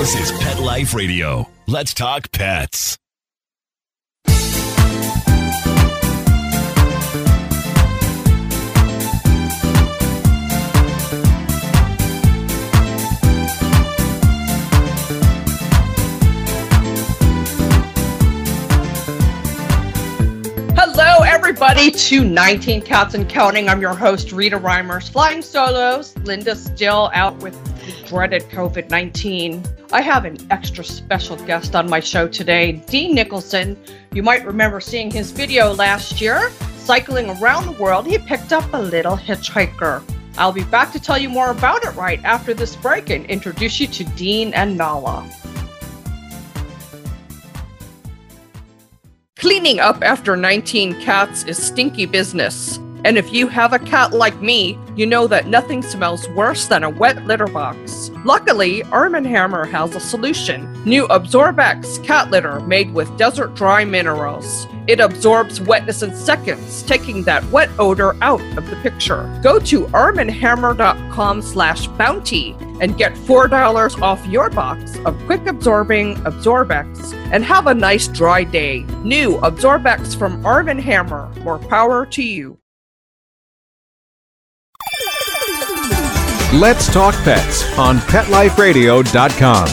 This is Pet Life Radio. Let's talk pets. Hello, everybody, to 19 Cats and Counting. I'm your host, Rita Reimers, flying solos. Linda still out with dreaded COVID 19. I have an extra special guest on my show today, Dean Nicholson. You might remember seeing his video last year. Cycling around the world, he picked up a little hitchhiker. I'll be back to tell you more about it right after this break and introduce you to Dean and Nala. Cleaning up after 19 cats is stinky business. And if you have a cat like me, you know that nothing smells worse than a wet litter box. Luckily, Arm & Hammer has a solution. New Absorbx cat litter made with desert dry minerals. It absorbs wetness in seconds, taking that wet odor out of the picture. Go to armandhammer.com slash bounty and get $4 off your box of quick absorbing Absorbx and have a nice dry day. New Absorbx from Arm & Hammer. More power to you. Let's Talk Pets on PetLifeRadio.com.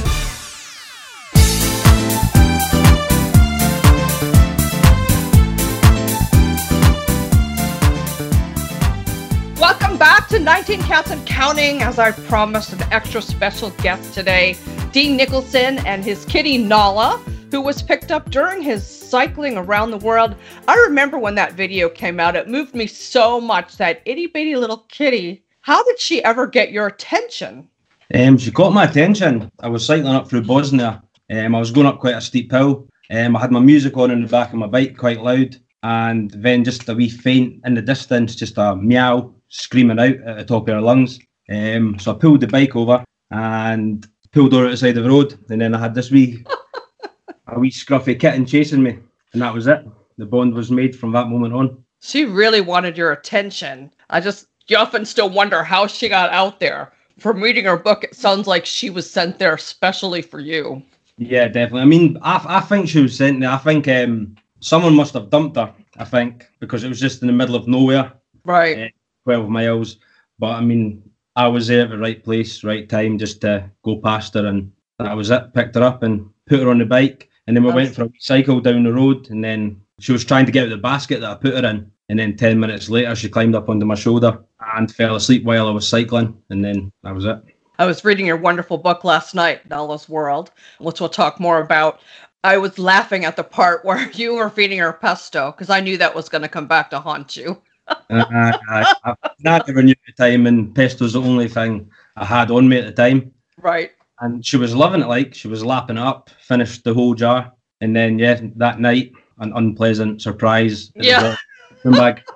Welcome back to 19 Cats and Counting. As I promised, an extra special guest today, Dean Nicholson and his kitty Nala, who was picked up during his cycling around the world. I remember when that video came out, it moved me so much. That itty bitty little kitty. How did she ever get your attention? Um, she caught my attention. I was cycling up through Bosnia. Um, I was going up quite a steep hill. Um, I had my music on in the back of my bike quite loud, and then just a wee faint in the distance, just a meow screaming out at the top of her lungs. Um, so I pulled the bike over and pulled over at the side of the road, and then I had this wee, a wee scruffy kitten chasing me, and that was it. The bond was made from that moment on. She really wanted your attention. I just, you often still wonder how she got out there. From reading her book, it sounds like she was sent there specially for you. Yeah, definitely. I mean, I, I think she was sent there. I think um, someone must have dumped her. I think because it was just in the middle of nowhere, Right. Yeah. twelve miles. But I mean, I was there at the right place, right time, just to go past her, and that was it. Picked her up and put her on the bike, and then we went for a cycle down the road, and then she was trying to get out of the basket that I put her in, and then ten minutes later she climbed up onto my shoulder and fell asleep while I was cycling, and then that was it. I was reading your wonderful book last night, Nala's World, which we'll talk more about. I was laughing at the part where you were feeding her pesto because I knew that was going to come back to haunt you. Uh, I, I, I never knew at the time, and pesto's the only thing I had on me at the time. Right. and she was loving it like she was lapping it up finished the whole jar and then yeah that night an unpleasant surprise Yeah. Came back.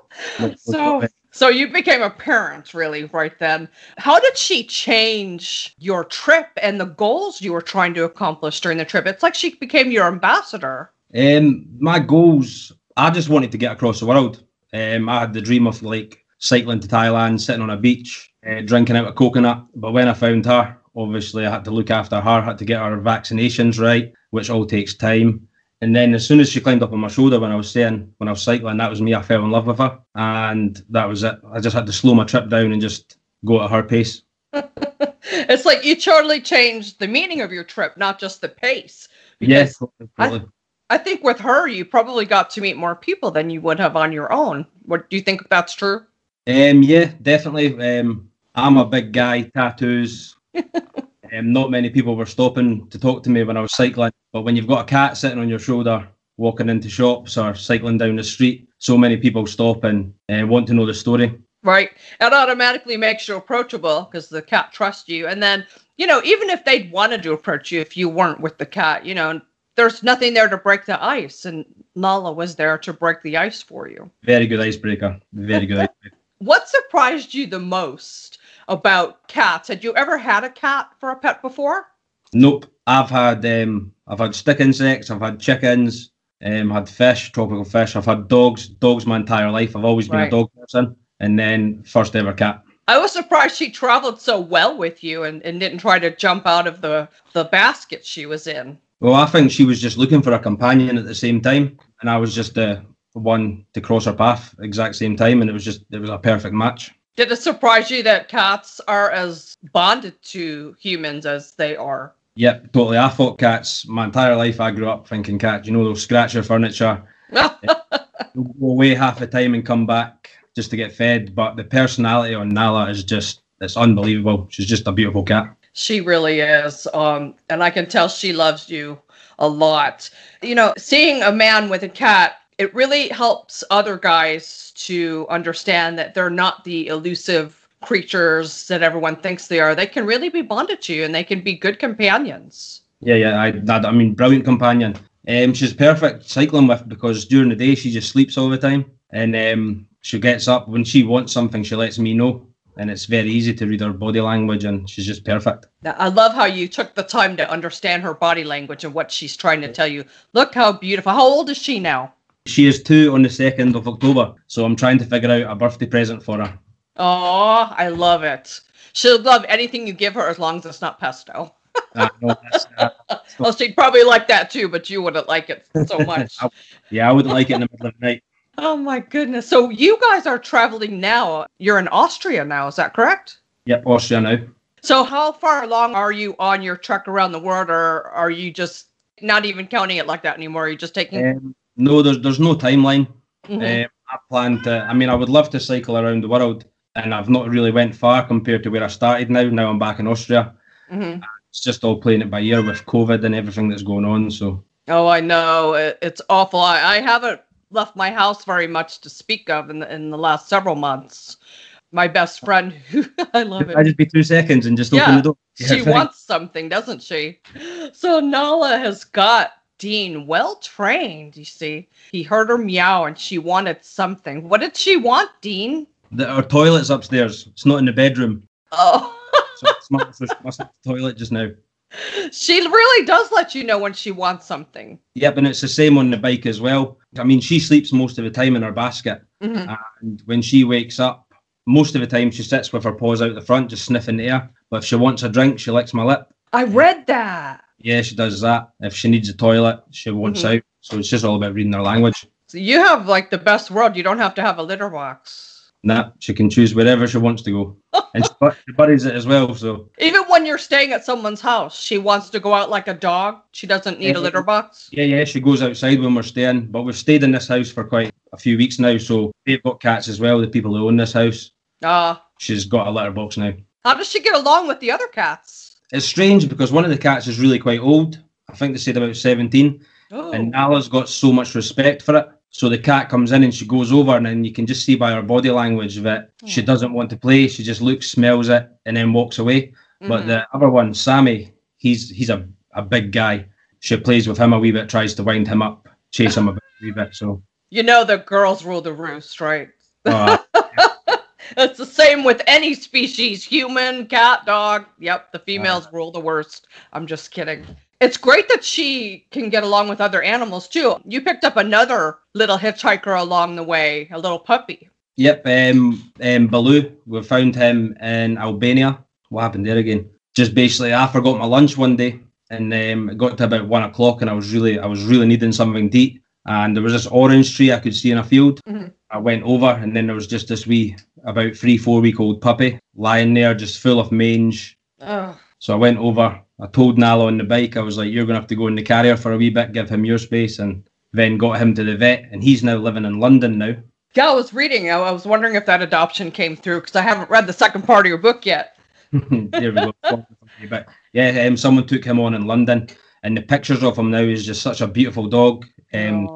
So, so you became a parent really right then. How did she change your trip and the goals you were trying to accomplish during the trip? It's like she became your ambassador. um my goals i just wanted to get across the world um i had the dream of like cycling to thailand sitting on a beach uh, drinking out a coconut but when i found her obviously i had to look after her had to get her vaccinations right which all takes time and then as soon as she climbed up on my shoulder when I was saying when I was cycling, that was me. I fell in love with her, and that was it. I just had to slow my trip down and just go at her pace. it's like you totally changed the meaning of your trip, not just the pace. Yes, yeah, I- I think with her, you probably got to meet more people than you would have on your own. What do you think that's true? Um, yeah, definitely. Um, I'm a big guy, tattoos. um, not many people were stopping to talk to me when I was cycling, but when you've got a cat sitting on your shoulder, walking into shops or cycling down the street, so many people stop and uh, want to know the story. Right. It automatically makes you approachable because the cat trusts you. And then, you know, even if they'd wanted to approach you if you weren't with the cat, you know, there's nothing there to break the ice. And Nala was there to break the ice for you. Very good icebreaker. Very good icebreaker. What surprised you the most about cats? Had you ever had a cat for a pet before? Nope. I've had um, I've had stick insects. I've had chickens. Um, had fish, tropical fish. I've had dogs. Dogs my entire life. I've always been Right. a dog person. And then first ever cat. I was surprised she traveled so well with you and, and didn't try to jump out of the, the basket she was in. Well, I think she was just looking for a companion at the same time, and I was just the one to cross her path exact same time, and it was just it was a perfect match. Did it surprise you that cats are as bonded to humans as they are? Yep, totally. I thought cats my entire life. I grew up thinking cats. You know, they'll scratch your furniture, they'll go away half the time and come back just to get fed. But the personality on Nala is just it's unbelievable. She's just a beautiful cat. She really is. Um, and I can tell she loves you a lot. You know, seeing a man with a cat, it really helps other guys to understand that they're not the elusive creatures that everyone thinks they are. They can really be bonded to you and they can be good companions. Yeah, yeah. I, that, I mean, brilliant companion. Um, she's perfect cycling with because during the day she just sleeps all the time, and um, she gets up when she wants something. She lets me know, and it's very easy to read her body language, and she's just perfect. Now, I love how you took the time to understand her body language and what she's trying to tell you. Look how beautiful. How old is she now? She is two on the second of October, so I'm trying to figure out a birthday present for her. Oh, I love it. She'll love anything you give her as long as it's not pesto. Uh, no, that's, uh, Well, she'd probably like that too, but you wouldn't like it so much. I- yeah, I wouldn't like it in the middle of the night. oh my goodness. So you guys are traveling now. You're in Austria now, is that correct? Yep, Austria now. So how far along are you on your trek around the world or are you just not even counting it like that anymore? Are you just taking Um, no, there's there's no timeline. Mhm. Um, I plan to. I mean, I would love to cycle around the world, and I've not really went far compared to where I started. Now, now I'm back in Austria. Mhm. It's just all playing it by ear with COVID and everything that's going on. So Oh, I know. It, it's awful. I, I haven't left my house very much to speak of in the, in the last several months. My best friend, who I love it. I just be two seconds and just open the door. she Yeah, thanks. wants something, doesn't she? So Nala has got Dean well trained, you see. He heard her meow and she wanted something. What did she want, Dean? The, our toilet's upstairs. It's not in the bedroom. Oh, So it's she must the toilet just now. she really does let you know when she wants something. Yep, and it's the same on the bike as well. I mean, she sleeps most of the time in her basket, Mhm. and when she wakes up, most of the time she sits with her paws out the front, just sniffing the air. But if she wants a drink, she licks my lip. I read that. Yeah, she does that. If she needs a toilet, she wants Mhm. out. So it's just all about reading her language. So you have like the best world. You don't have to have a litter box. Nah, she can choose wherever she wants to go, and she, she buddies it as well. So Even when you're staying at someone's house, she wants to go out like a dog. She doesn't need a Mhm. litter box. yeah, yeah, she goes outside when we're staying. But we've stayed in this house for quite a few weeks now, so they've got cats as well. The people who own this house, Ah, she's got a litter box now. how does she get along with the other cats? It's strange because one of the cats is really quite old. I think they said about 17. Oh, And Nala's got so much respect for it. So the cat comes in and she goes over, and then you can just see by her body language that she Hmm. doesn't want to play. She just looks, smells it, and then walks away. But mhm. the other one, Sammy, he's he's a, a big guy. She plays with him a wee bit, tries to wind him up, chase him a bit, wee bit. So you know the girls rule the roost, right? uh, It's the same with any species human, cat, dog. Yep, the females rule the worst. I'm just kidding. It's great that she can get along with other animals too. You picked up another little hitchhiker along the way, a little puppy. yep, um, um, Baloo, we found him in Albania. What happened there again? Just basically, I forgot my lunch one day, and um, it got to about one o'clock, and I was really, I was really needing something to eat. And there was this orange tree I could see in a field. Mhm. I went over, and then there was just this wee, about three, four week old puppy lying there, just full of mange. Ugh. So I went over. I told Nala on the bike, I was like, "You're gonna have to go in the carrier for a wee bit, give him your space," and then got him to the vet, and he's now living in London now. Yeah, I was reading. I I was wondering if that adoption came through because I haven't read the second part of your book yet. there we go. But yeah, um, someone took him on in London, and the pictures of him now is just such a beautiful dog. Um,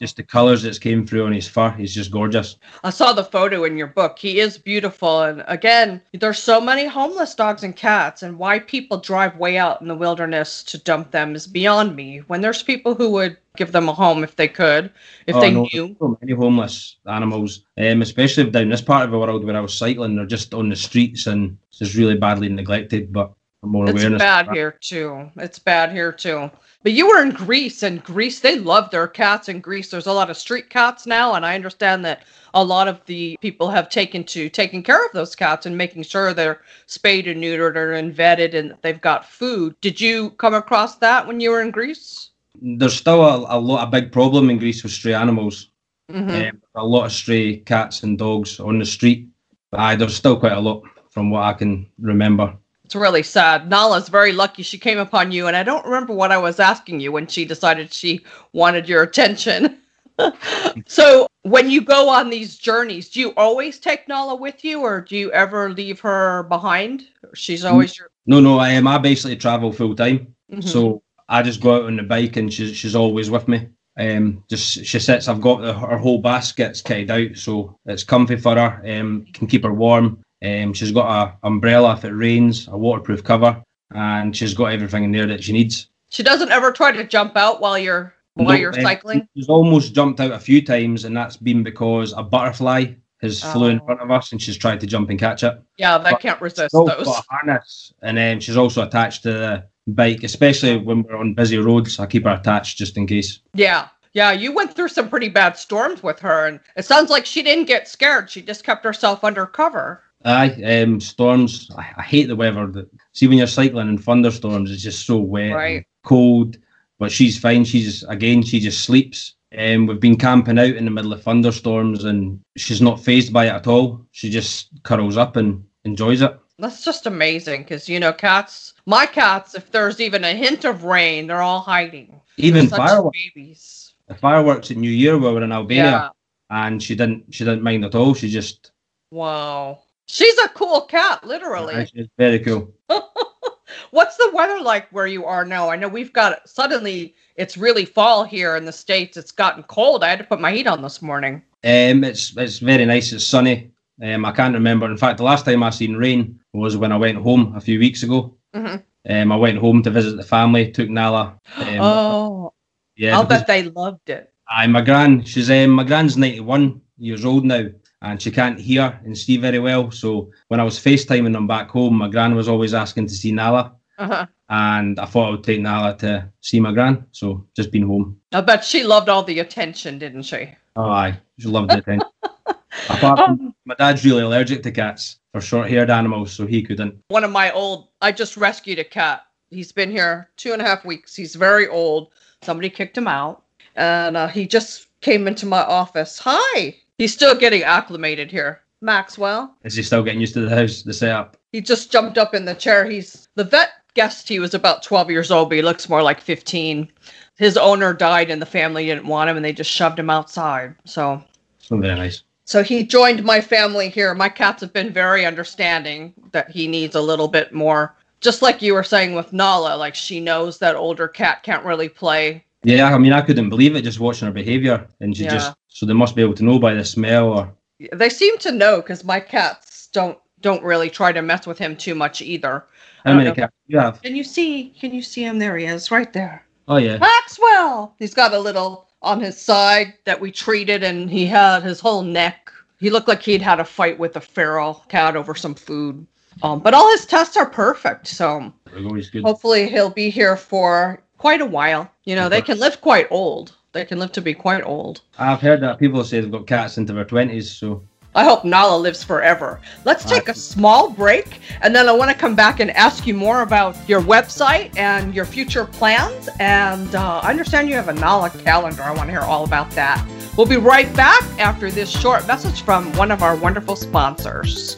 just the colours that's came through on his fur, he's just gorgeous. I saw the photo in your book. He is beautiful. And again, there's so many homeless dogs and cats, and why people drive way out in the wilderness to dump them is beyond me. When there's people who would give them a home if they could, if Oh, they no, knew. so many homeless animals, um, especially down this part of the world where I was cycling. They're just on the streets and just really badly neglected. But more It's awareness. bad here too. It's bad here too. But you were in Greece, and Greece, they love their cats in Greece. There's a lot of street cats now, and I understand that a lot of the people have taken to taking care of those cats and making sure they're spayed and neutered and vetted and they've got food. Did you come across that when you were in Greece? There's still a, a lot a big problem in Greece with stray animals. Mhm. Um, a lot of stray cats and dogs on the street. But aye, there's still quite a lot from what I can remember. It's really sad. Nala's very lucky she came upon you, and I don't remember what I was asking you when she decided she wanted your attention. so, when you go on these journeys, do you always take Nala with you, or do you ever leave her behind? She's always your. No, no, I, um, I basically travel full time. Mhm. So I just go out on the bike and she's she's always with me. Um, just she sits. I've got the, her whole basket's kitted out, so it's comfy for her. Um, can keep her warm. Um, she's got a umbrella if it rains, a waterproof cover, and she's got everything in there that she needs. She doesn't ever try to jump out while you're while No, you're um, cycling. She's almost jumped out a few times, and that's been because a butterfly has flew in Oh. front of us, and she's tried to jump and catch it. Yeah, that but can't resist those. got a harness, and then she's also attached to the bike, especially when we're on busy roads. I keep her attached just in case. Yeah. Yeah, you went through some pretty bad storms with her, and it sounds like she didn't get scared. She just kept herself under cover. Aye, um, storms. I, I hate the weather. That see when you're cycling in thunderstorms, it's just so wet, Right. cold. But she's fine. She's again, she just sleeps. Um, we've been camping out in the middle of thunderstorms, and she's not phased by it at all. She just curls up and enjoys it. That's just amazing because you know cats. My cats, if there's even a hint of rain, they're all hiding. Even fireworks. babies. The fireworks at New Year, we were in Albania, Yeah. and she didn't. She didn't mind at all. She just. Wow. She's a cool cat, literally. She's very cool. What's the weather like where you are now? I know we've got suddenly it's really fall here in the states. It's gotten cold. I had to put my heat on this morning. Um, it's it's very nice. It's sunny. Um, I can't remember. In fact, the last time I seen rain was when I went home a few weeks ago. Mhm. Um, I went home to visit the family. Took Nala. Um, oh, yeah. I'll bet they loved it. Aye, my gran. She's um, my gran's ninety one years old now, and she can't hear and see very well. So when I was FaceTiming them back home, my gran was always asking to see Nala, Uh-huh. and I thought I would take Nala to see my gran. So just been home. I bet she loved all the attention, didn't she? Oh, aye, she loved the attention. Apart from Um, my dad's really allergic to cats or short-haired animals, so he couldn't. one of my old i just rescued a cat he's been here two and a half weeks he's very old somebody kicked him out and uh, he just came into my office hi he's still getting acclimated here maxwell Is he still getting used to the house, the setup? he just jumped up in the chair he's the vet guessed he was about 12 years old but he looks more like 15 his owner died and the family didn't want him and they just shoved him outside so So very nice. so he joined my family here. My cats have been very understanding that he needs a little bit more. Just like you were saying with Nala, like she knows that older cat can't really play. Yeah, I mean, I couldn't believe it just watching her behaviour, and she Yeah. just so they must be able to know by the smell or They seem to know because my cats don't don't really try to mess with him too much either. I how many cats do you have? Can you see? Can you see him? There he is, right there. Oh yeah, Maxwell. He's got a little on his side that we treated, and he had his whole neck. He looked like he'd had a fight with a feral cat over some food. Um, but all his tests are perfect, so good. hopefully he'll be here for quite a while. You know, they can live quite old. They can live to be quite old. I've heard that people say they've got cats into their twenties, so I hope Nala lives forever. Let's take a small break, and then I want to come back and ask you more about your website and your future plans. And uh, I understand you have a Nala calendar. I want to hear all about that. We'll be right back after this short message from one of our wonderful sponsors.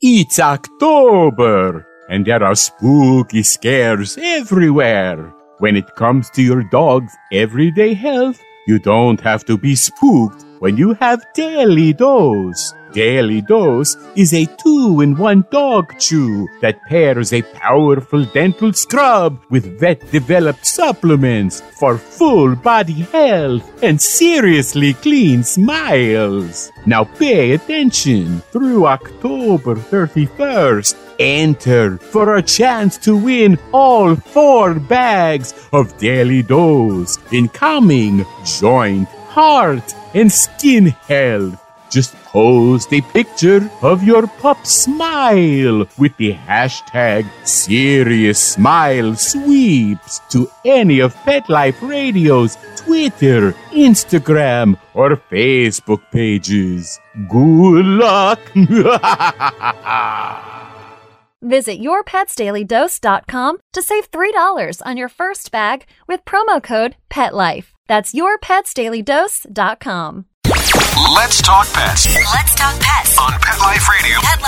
It's October, and there are spooky scares everywhere. When it comes to your dog's everyday health, you don't have to be spooked when you have Daily Dose. Daily Dose is a two in one dog chew that pairs a powerful dental scrub with vet developed supplements for full body health and seriously clean smiles. Now pay attention through October 31st. Enter for a chance to win all four bags of Daily Dose, incoming joint, heart, and skin health. Just post a picture of your pup smile with the hashtag Serious Smile Sweeps to any of Pet Life Radio's Twitter, Instagram, or Facebook pages. Good luck! Visit yourpetsdailydose.com to save $3 on your first bag with promo code PETLIFE. That's yourpetsdailydose.com. Let's talk pets Let's talk pets. on Pet Life Radio. Pet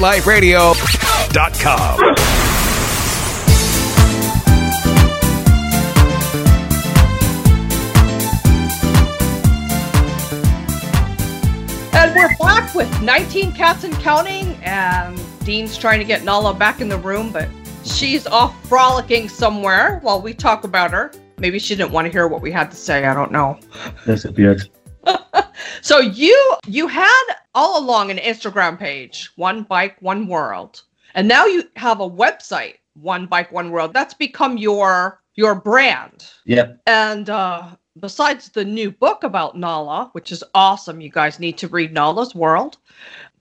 Life Radio. PetLifeRadio.com. And we're back with 19 cats and counting. And Dean's trying to get Nala back in the room, but she's off frolicking somewhere while we talk about her. Maybe she didn't want to hear what we had to say. I don't know. Disappeared. So you you had all along an Instagram page, One Bike One World, and now you have a website, One Bike One World. That's become your your brand. Yep. And uh, besides the new book about Nala, which is awesome, you guys need to read Nala's World.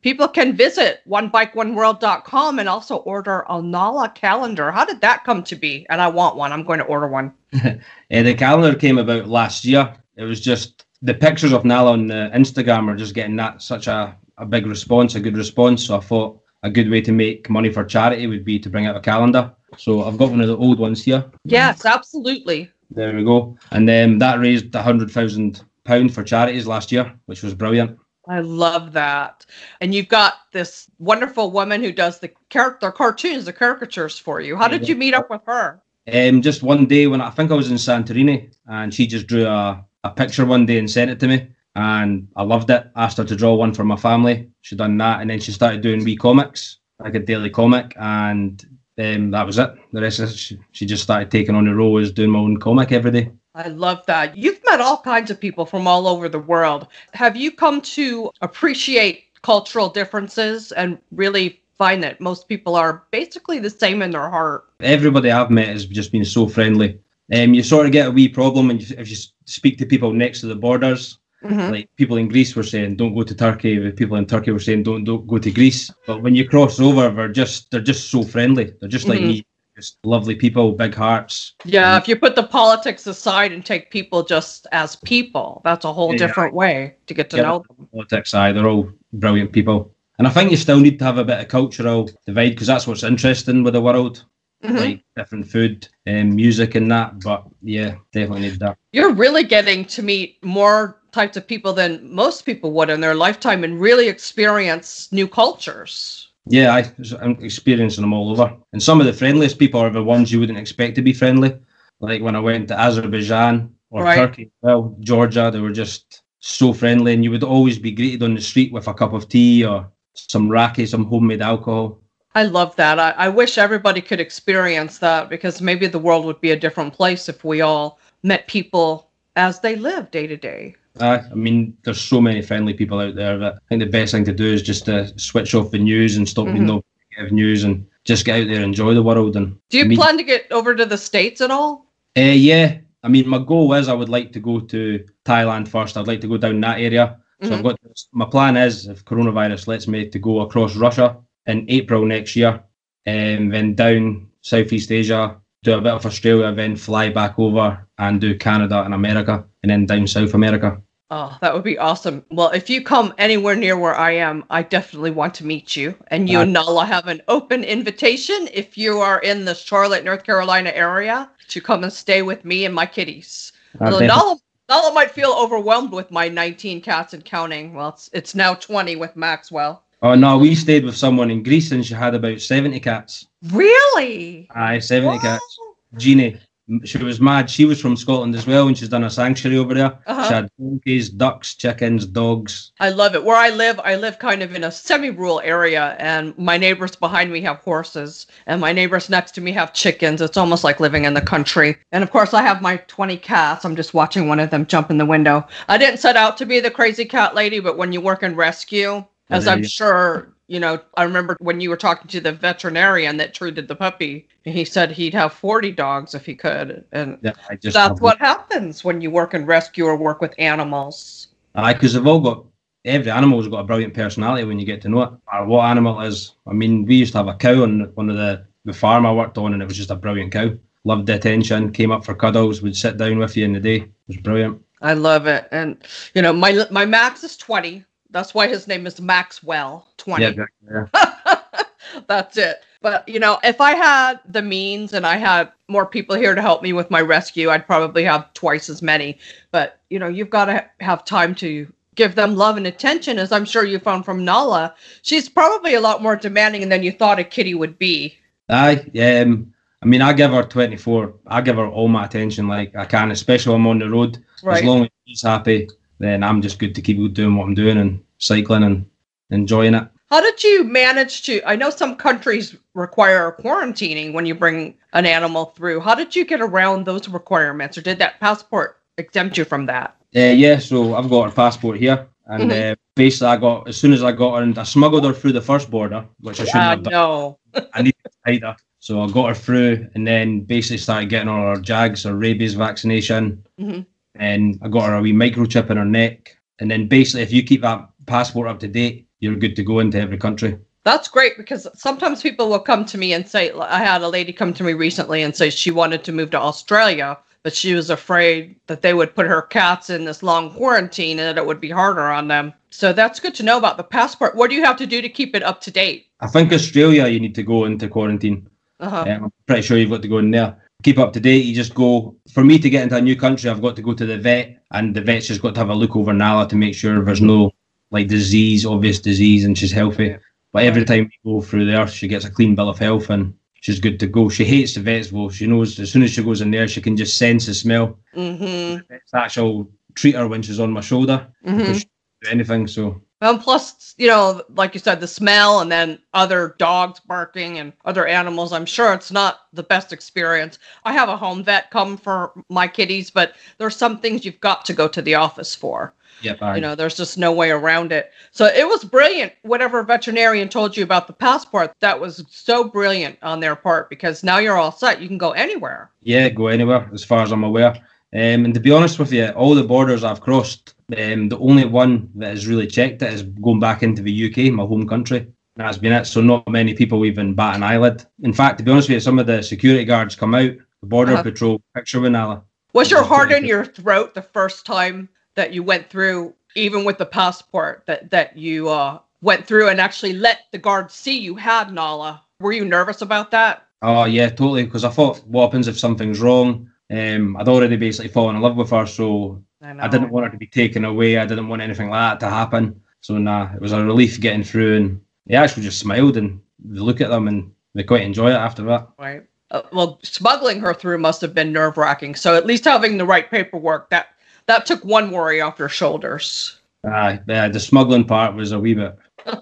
People can visit onebikeoneworld.com and also order a Nala calendar. How did that come to be? And I want one. I'm going to order one. Uh, the calendar came about last year. It was just the pictures of Nala on the Instagram are just getting that such a, a big response, a good response. So I thought a good way to make money for charity would be to bring out a calendar. So I've got one of the old ones here. Yes, absolutely. There we go. And then that raised a hundred thousand pound for charities last year, which was brilliant. I love that. And you've got this wonderful woman who does the character cartoons, the caricatures for you. How did you meet up with her? Um, just one day when I think I was in Santorini, and she just drew a, a picture one day and sent it to me, and I loved it. Asked her to draw one for my family. She done that, and then she started doing wee comics, like a daily comic, and um, that was it. The rest of it, she, she just started taking on the role as doing my own comic every day. I love that. You've met all kinds of people from all over the world. Have you come to appreciate cultural differences and really find that most people are basically the same in their heart? Everybody I've met has just been so friendly. Um, you sort of get a wee problem and if you speak to people next to the borders. Mhm. Like people in Greece were saying, "Don't go to Turkey." People in Turkey were saying, "Don't don't go to Greece." But when you cross over, they're just they're just so friendly. They're just like Mhm. me, just lovely people, big hearts. Yeah, if you put the politics aside and take people just as people, that's a whole Yeah. different way to get to Yeah. know them. Politics, aye, they're all brilliant people. And I think you still need to have a bit of cultural divide because that's what's interesting with the world, Mhm. like different food and music and that. But yeah, definitely need that. You're really getting to meet more types of people than most people would in their lifetime and really experience new cultures. Yeah, I, I'm experiencing them all over. And some of the friendliest people are the ones you wouldn't expect to be friendly. Like when I went to Azerbaijan or Right. Turkey, well, Georgia, they were just so friendly. And you would always be greeted on the street with a cup of tea or some raki, some homemade alcohol. I love that. I, I wish everybody could experience that because maybe the world would be a different place if we all met people as they live day to day. Aye, I mean, there's so many friendly people out there that I think the best thing to do is just to switch off the news and stop Mhm. reading all negative news and just get out there and enjoy the world. And Do you meet- plan to get over to the States at all? Uh, yeah, I mean, my goal is I would like to go to Thailand first. I'd like to go down that area. So I've Mhm. got this, my plan is if coronavirus lets me to go across Russia in April next year, and then down Southeast Asia, do a bit of Australia, then fly back over and do Canada and America, and then down South America. Oh, that would be awesome. Well, if you come anywhere near where I am, I definitely want to meet you. And you Uh, and Nala have an open invitation if you are in the Charlotte, North Carolina area to come and stay with me and my kitties. Uh, Although Nala, Nala might feel overwhelmed with my 19 cats and counting. Well, it's, it's now 20 with Maxwell. oh no, we stayed with someone in Greece and she had about 70 cats. Really? Aye, 70 Wow. cats. Jeannie, she was mad. She was from Scotland as well, and she's done a sanctuary over there. Uh-huh. She had donkeys, ducks, chickens, dogs. I love it. Where I live, I live kind of in a semi-rural area, and my neighbors behind me have horses, and my neighbors next to me have chickens. It's almost like living in the country. And of course, I have my 20 cats. I'm just watching one of them jump in the window. I didn't set out to be the crazy cat lady, but when you work in rescue, as I'm sure you know, I remember when you were talking to the veterinarian that treated the puppy, he said he'd have 40 dogs if he could, and Yeah, I just that's what happens when you work in rescue or work with animals. Aye, because they've all got every animal's got a brilliant personality when you get to know it, or what animal it is. I mean, we used to have a cow on one of the, the farm I worked on, and it was just a brilliant cow. Loved the attention, came up for cuddles, would sit down with you in the day. It was brilliant. I love it. And you know, my my Max is 20. That's why his name is Maxwell 20. Yeah, yeah. That's it. But you know, if I had the means and I had more people here to help me with my rescue, I'd probably have twice as many. But you know, you've got to have time to give them love and attention, as I'm sure you found from Nala. She's probably a lot more demanding than you thought a kitty would be. Aye, um, I mean, I give her 24. I give her all my attention, like I can, especially when I'm on the road. Right. As long as she's happy, then I'm just good to keep doing what I'm doing and cycling and enjoying it. How did you manage to? I know some countries require quarantining when you bring an animal through. How did you get around those requirements, or did that passport exempt you from that? Uh, yeah, so I've got a passport here, and Mhm. uh, basically, I got as soon as I got her, and I smuggled her through the first border, which I shouldn't Uh, have done. no. I needed to hide her, so I got her through, and then basically started getting all her JAGs or rabies vaccination, Mhm. And I got her a wee microchip in her neck, and then basically, if you keep that passport up to date, you're good to go into every country. That's great because sometimes people will come to me and say, I had a lady come to me recently and say she wanted to move to Australia, but she was afraid that they would put her cats in this long quarantine and that it would be harder on them. So that's good to know about the passport. What do you have to do to keep it up to date? I think Australia, you need to go into quarantine. Uh-huh. Um, I'm pretty sure you've got to go in there. Keep up to date. You just go. For me to get into a new country, I've got to go to the vet, and the vet's just got to have a look over Nala to make sure there's no like disease, obvious disease, and she's healthy. But every time we go through there, she gets a clean bill of health and she's good to go. She hates the vets though. She knows as soon as she goes in there, she can just sense the smell. Mm-hmm. Actual treat her when she's on my shoulder. Mhm. do anything. So And plus, you know, like you said, the smell and then other dogs barking and other animals, I'm sure it's not the best experience. I have a home vet come for my kitties, but there's some things you've got to go to the office for. yep. You know, there's just no way around it. So it was brilliant. Whatever veterinarian told you about the passport, that was so brilliant on their part because now you're all set. You can go anywhere. Yeah, go anywhere as far as I'm aware. Um, and to be honest with you, all the borders I've crossed, um, the only one that has really checked it is going back into the UK, my home country. That's been it. So not many people even bat an eyelid. In fact, to be honest with you, some of the security guards come out, the border Uh-huh. patrol picture with Nala. Was your heart in your throat the first time that you went through, even with the passport that that you uh, went through and actually let the guards see you had Nala? Were you nervous about that? Oh yeah, totally. Because I thought, what happens if something's wrong? Um, I'd already basically fallen in love with her, so know. I didn't want her to be taken away. I didn't want anything like that to happen. So nah, it was a relief getting through, and they actually just smiled and they look at them and they quite enjoy it after that. Right. Uh, well, smuggling her through must have been nerve wracking. So at least having the right paperwork that that took one worry off your shoulders. Aye, yeah, the smuggling part was a wee bit.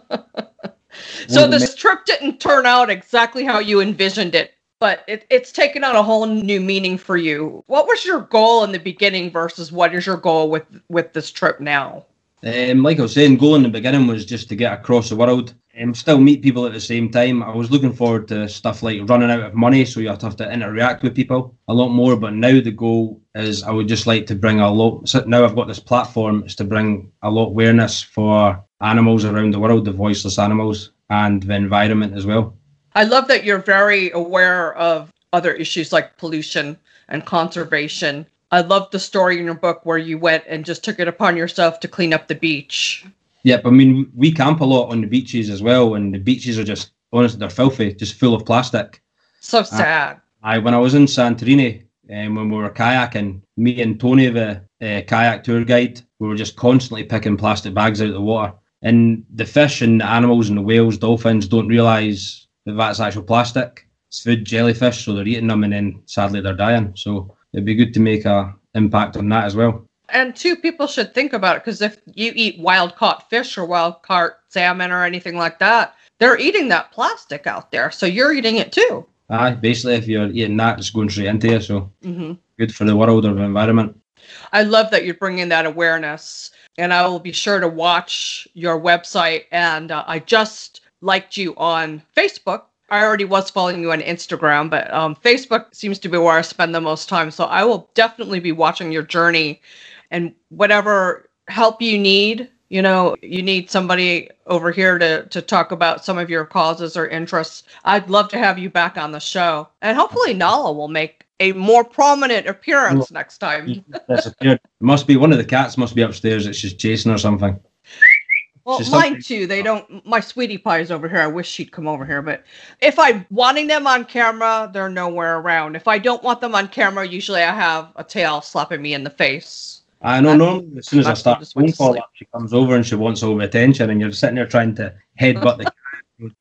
So One of the this trip didn't turn out exactly how you envisioned it, but it, it's taken on a whole new meaning for you. What was your goal in the beginning versus what is your goal with with this trip now? Um, like I was saying, goal in the beginning was just to get across the world and still meet people at the same time. I was looking forward to stuff like running out of money, so you have to have to interact with people a lot more. But now the goal is I would just like to bring a lot. So now I've got this platform is to bring a lot awareness for animals around the world, the voiceless animals, and the environment as well. I love that you're very aware of other issues like pollution and conservation. I love the story in your book where you went and just took it upon yourself to clean up the beach. Yep, I mean we camp a lot on the beaches as well, and the beaches are just honestly they're filthy, just full of plastic. So sad. I when I was in Santorini, um, when we were kayaking, me and Tony, the uh, kayak tour guide, we were just constantly picking plastic bags out of the water. And the fish and the animals and the whales, dolphins don't realise that's actual plastic. It's food, jellyfish, so they're eating them and then sadly they're dying. So it'd be good to make a impact on that as well. And two, people should think about it because if you eat wild caught fish or wild caught salmon or anything like that, they're eating that plastic out there. So you're eating it too. Aye, basically if you're eating that, it's going straight into you. So hmm good for the world or the environment. I love that you're bringing that awareness. And I will be sure to watch your website. And uh, I just liked you on Facebook. I already was following you on Instagram, but um, Facebook seems to be where I spend the most time. So I will definitely be watching your journey and whatever help you need you know, you need somebody over here to to talk about some of your causes or interests, I'd love to have you back on the show. And hopefully Nala will make a more prominent appearance next time. Disappeared. It must be one of the cats must be upstairs. It's just chasing or something. Well, She's mine too. They don't. My sweetie pie is over here. I wish she'd come over here, but if I'm wanting them on camera, they're nowhere around. If I don't want them on camera, usually I have a tail slapping me in the face. I know. Normally, as soon as I start a phone call, up, she comes over and she wants all the attention, and you're sitting there trying to headbutt the.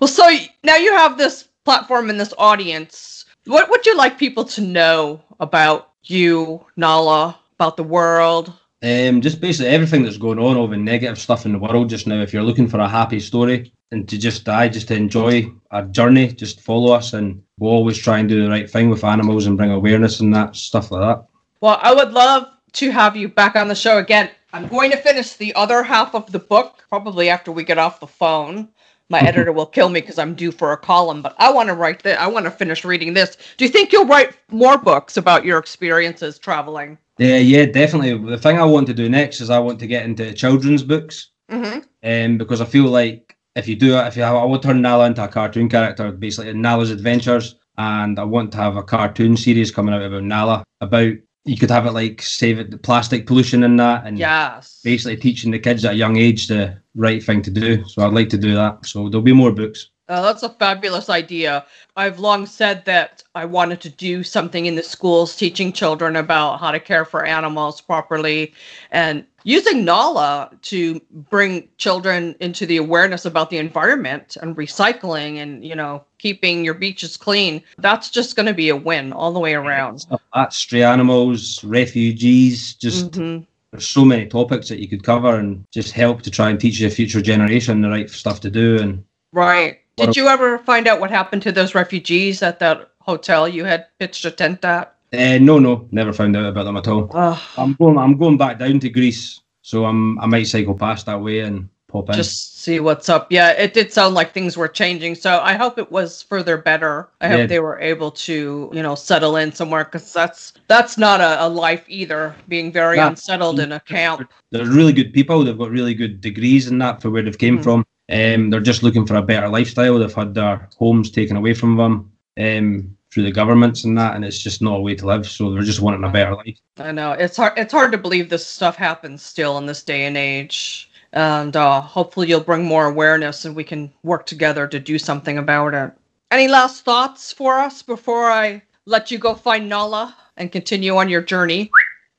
Well, so now you have this platform and this audience. What would you like people to know about you, Nala, about the world? Um, just basically everything that's going on, all the negative stuff in the world just now. If you're looking for a happy story and to just die, just to enjoy our journey, just follow us, and we'll always try and do the right thing with animals and bring awareness and that stuff like that. Well, I would love to have you back on the show again. I'm going to finish the other half of the book probably after we get off the phone. My editor will kill me because I'm due for a column, but I want to write that. I want to finish reading this. Do you think you'll write more books about your experiences traveling? Yeah, yeah, definitely. The thing I want to do next is I want to get into children's books. Mm-hmm. um, because I feel like if you do it, if you have, I would turn Nala into a cartoon character, basically Nala's adventures, and I want to have a cartoon series coming out about Nala. About you could have it like save it the plastic pollution and that, and Yes. basically teaching the kids at a young age the right thing to do. So I'd like to do that. So there'll be more books. Uh, that's a fabulous idea. I've long said that I wanted to do something in the schools teaching children about how to care for animals properly and using Nala to bring children into the awareness about the environment and recycling and, you know, keeping your beaches clean. That's just going to be a win all the way around. Stuff like that stray animals, refugees, just Mhm. there's so many topics that you could cover and just help to try and teach the future generation the right stuff to do and Right. Did you ever find out what happened to those refugees at that hotel you had pitched a tent at? uh, no no never found out about them at all Ugh. I'm going. I'm going back down to Greece, so I'm. I might cycle past that way and pop in. just see what's up. Yeah, it did sound like things were changing. So I hope it was further better. I Yeah. hope they were able to, you know, settle in somewhere because that's that's not a, a life either. Being very No. unsettled in a camp. They're really good people. They've got really good degrees in that for where they've came Mhm. from. Um, they're just looking for a better lifestyle. They've had their homes taken away from them um, through the governments and that, and it's just not a way to live. So they're just wanting a better life. I know it's hard. It's hard to believe this stuff happens still in this day and age. And uh, hopefully you'll bring more awareness and we can work together to do something about it. Any last thoughts for us before I let you go find Nala and continue on your journey?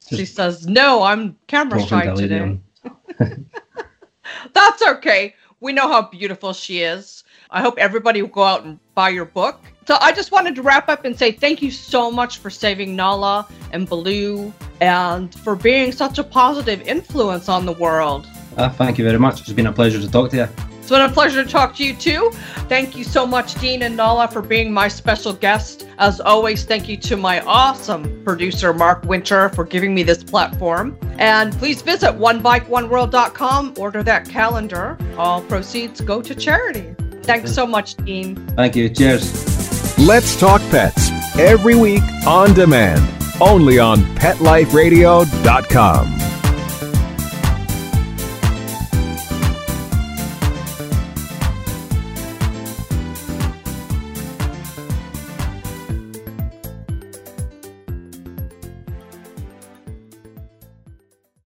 She says, "No, I'm camera shy today." That's okay. We know how beautiful she is. I hope everybody will go out and buy your book. So I just wanted to wrap up and say thank you so much for saving Nala and Baloo and for being such a positive influence on the world. Ah, thank you very much. It's been a pleasure to talk to you. It's been a pleasure to talk to you too. Thank you so much, Dean and Nala, for being my special guest. As always, thank you to my awesome producer, Mark Winter, for giving me this platform. And please visit onebikeoneworld.com, order that calendar. All proceeds go to charity. Thanks so much, Dean. Thank you. Cheers. Let's Talk Pets every week on demand, only on PetLifeRadio.com.